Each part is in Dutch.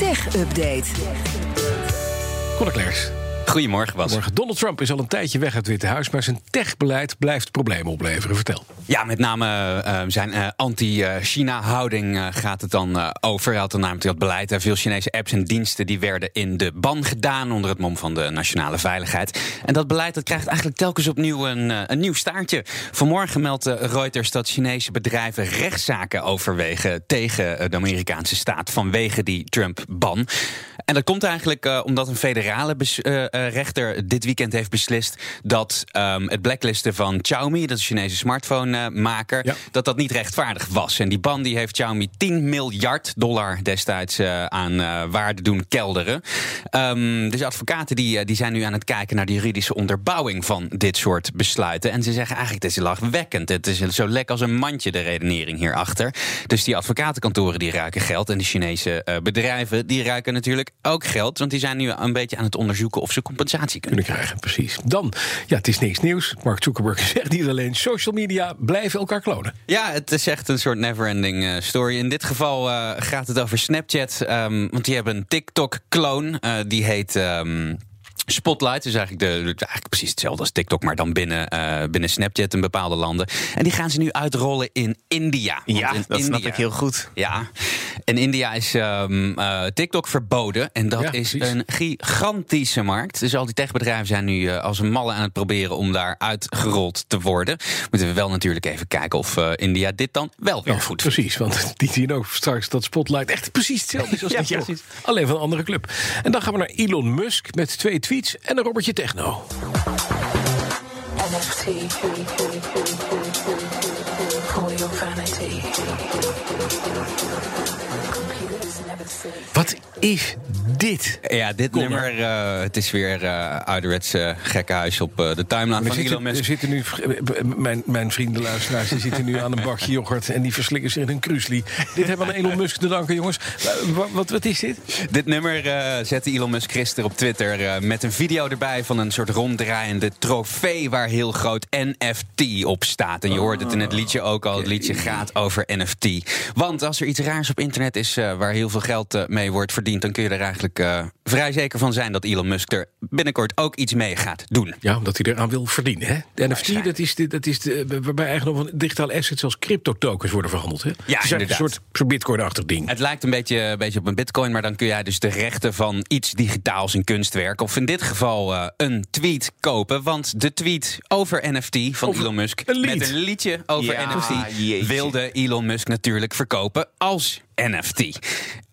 Tech Update. Conor. Goedemorgen, Bas. Morgen. Donald Trump is al een tijdje weg uit het Witte Huis, maar zijn techbeleid blijft problemen opleveren. Vertel. Ja, met name uh, zijn uh, anti-China-houding uh, gaat het dan over. Hij had dan namelijk dat beleid. veel Chinese apps en diensten die werden in de ban gedaan onder het mom van de nationale veiligheid. En dat beleid dat krijgt eigenlijk telkens opnieuw een, een nieuw staartje. Vanmorgen meldt Reuters dat Chinese bedrijven rechtszaken overwegen tegen de Amerikaanse staat vanwege die Trump-ban. En dat komt eigenlijk omdat een federale rechter dit weekend heeft beslist dat um, het blacklisten van Xiaomi, dat is een Chinese smartphone-maker, ja. dat dat niet rechtvaardig was. En die ban die heeft Xiaomi 10 miljard dollar destijds aan waarde doen kelderen. Um, dus advocaten die, die zijn nu aan het kijken naar de juridische onderbouwing van dit soort besluiten. En ze zeggen eigenlijk, het is lachwekkend. Het is zo lek als een mandje, de redenering hierachter. Dus die advocatenkantoren die ruiken geld. En de Chinese bedrijven die ruiken natuurlijk ook geld. Want die zijn nu een beetje aan het onderzoeken of ze compensatie kunnen, kunnen krijgen. Precies. Dan, ja, het is niks nieuws. Mark Zuckerberg zegt niet alleen social media blijven elkaar klonen. Ja, het is echt een soort never-ending uh, story. In dit geval uh, gaat het over Snapchat. Um, want die hebben een TikTok-kloon. Uh, die heet. Um Spotlight is eigenlijk, de, eigenlijk precies hetzelfde als TikTok, maar dan binnen, uh, binnen Snapchat in bepaalde landen. En die gaan ze nu uitrollen in India. Ja, in dat India, snap ik heel goed. Ja, in India is um, uh, TikTok verboden. En dat ja, is precies. een gigantische markt. Dus al die techbedrijven zijn nu uh, als een malle aan het proberen om daar uitgerold te worden. Moeten we wel natuurlijk even kijken of India dit dan wel weer ja, goed Precies, want die zien ook straks dat Spotlight echt precies hetzelfde is als ja, precies. Alleen van een andere club. En dan gaan we naar Elon Musk met twee tweets en een robbertje techno. NFT. For your vanity. Wat is dit? Ja, dit Kom, nummer, uh, het is weer uh, ouderwets uh, gekke huis op de timeline van zitten, Elon zitten nu, mijn, mijn vrienden luisteraars, die zitten nu aan een bakje yoghurt en die verslikken zich in een krusli. dit hebben we aan Elon Musk te danken, jongens. Wat, wat, wat is dit? Dit nummer zette Elon Musk gisteren op Twitter met een video erbij van een soort ronddraaiende trofee waar heel groot NFT op staat. En je hoort het in het liedje ook al. Het liedje gaat over NFT. Want als er iets raars op internet is waar heel veel geld mee wordt verdiend, dan kun je er eigenlijk uh, vrij zeker van zijn dat Elon Musk er binnenkort ook iets mee gaat doen. Ja, omdat hij eraan wil verdienen. Hè? De NFT, dat is, de, dat is de, waarbij eigenlijk nog van digitale assets als crypto-tokens worden verhandeld. Hè? Ja, het is een soort, soort bitcoin-achtig ding. Het lijkt een beetje, een beetje op een bitcoin, maar dan kun jij dus de rechten van iets digitaals, een kunstwerk, of in dit geval uh, een tweet kopen. Want de tweet over NFT van of Elon Musk een met een liedje over ja, NFT jeetje. wilde Elon Musk natuurlijk verkopen als NFT.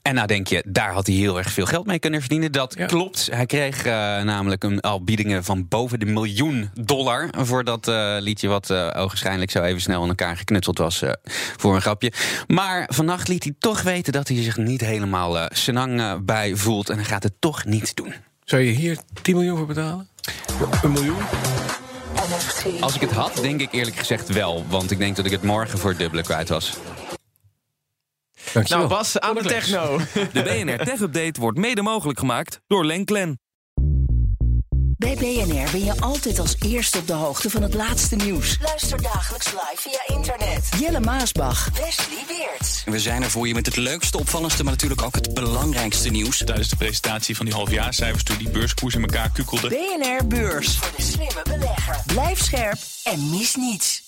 En nou denk je, daar had hij heel erg veel geld mee kunnen verdienen. Dat ja. klopt. Hij kreeg uh, namelijk een, al biedingen van boven de miljoen dollar voor dat uh, liedje, wat uh, ogenschijnlijk zo even snel in elkaar geknutseld was voor een grapje. Maar vannacht liet hij toch weten dat hij zich niet helemaal senang bij voelt en hij gaat het toch niet doen. Zou je hier 10 miljoen voor betalen? Een miljoen? Als ik het had, denk ik eerlijk gezegd wel. Want ik denk dat ik het morgen voor het dubbele kwijt was. Dankjewel. Nou Bas, aan de techno. De BNR Tech Update wordt mede mogelijk gemaakt door Lenklen. Bij BNR ben je altijd als eerste op de hoogte van het laatste nieuws. Luister dagelijks live via internet. Jelle Maasbach. Wesley Weert. We zijn er voor je met het leukste, opvallendste, maar natuurlijk ook het belangrijkste nieuws. Tijdens de presentatie van die halfjaarcijfers toen die beurskoers in elkaar kukkelde. BNR Beurs. Voor de slimme belegger. Blijf scherp en mis niets.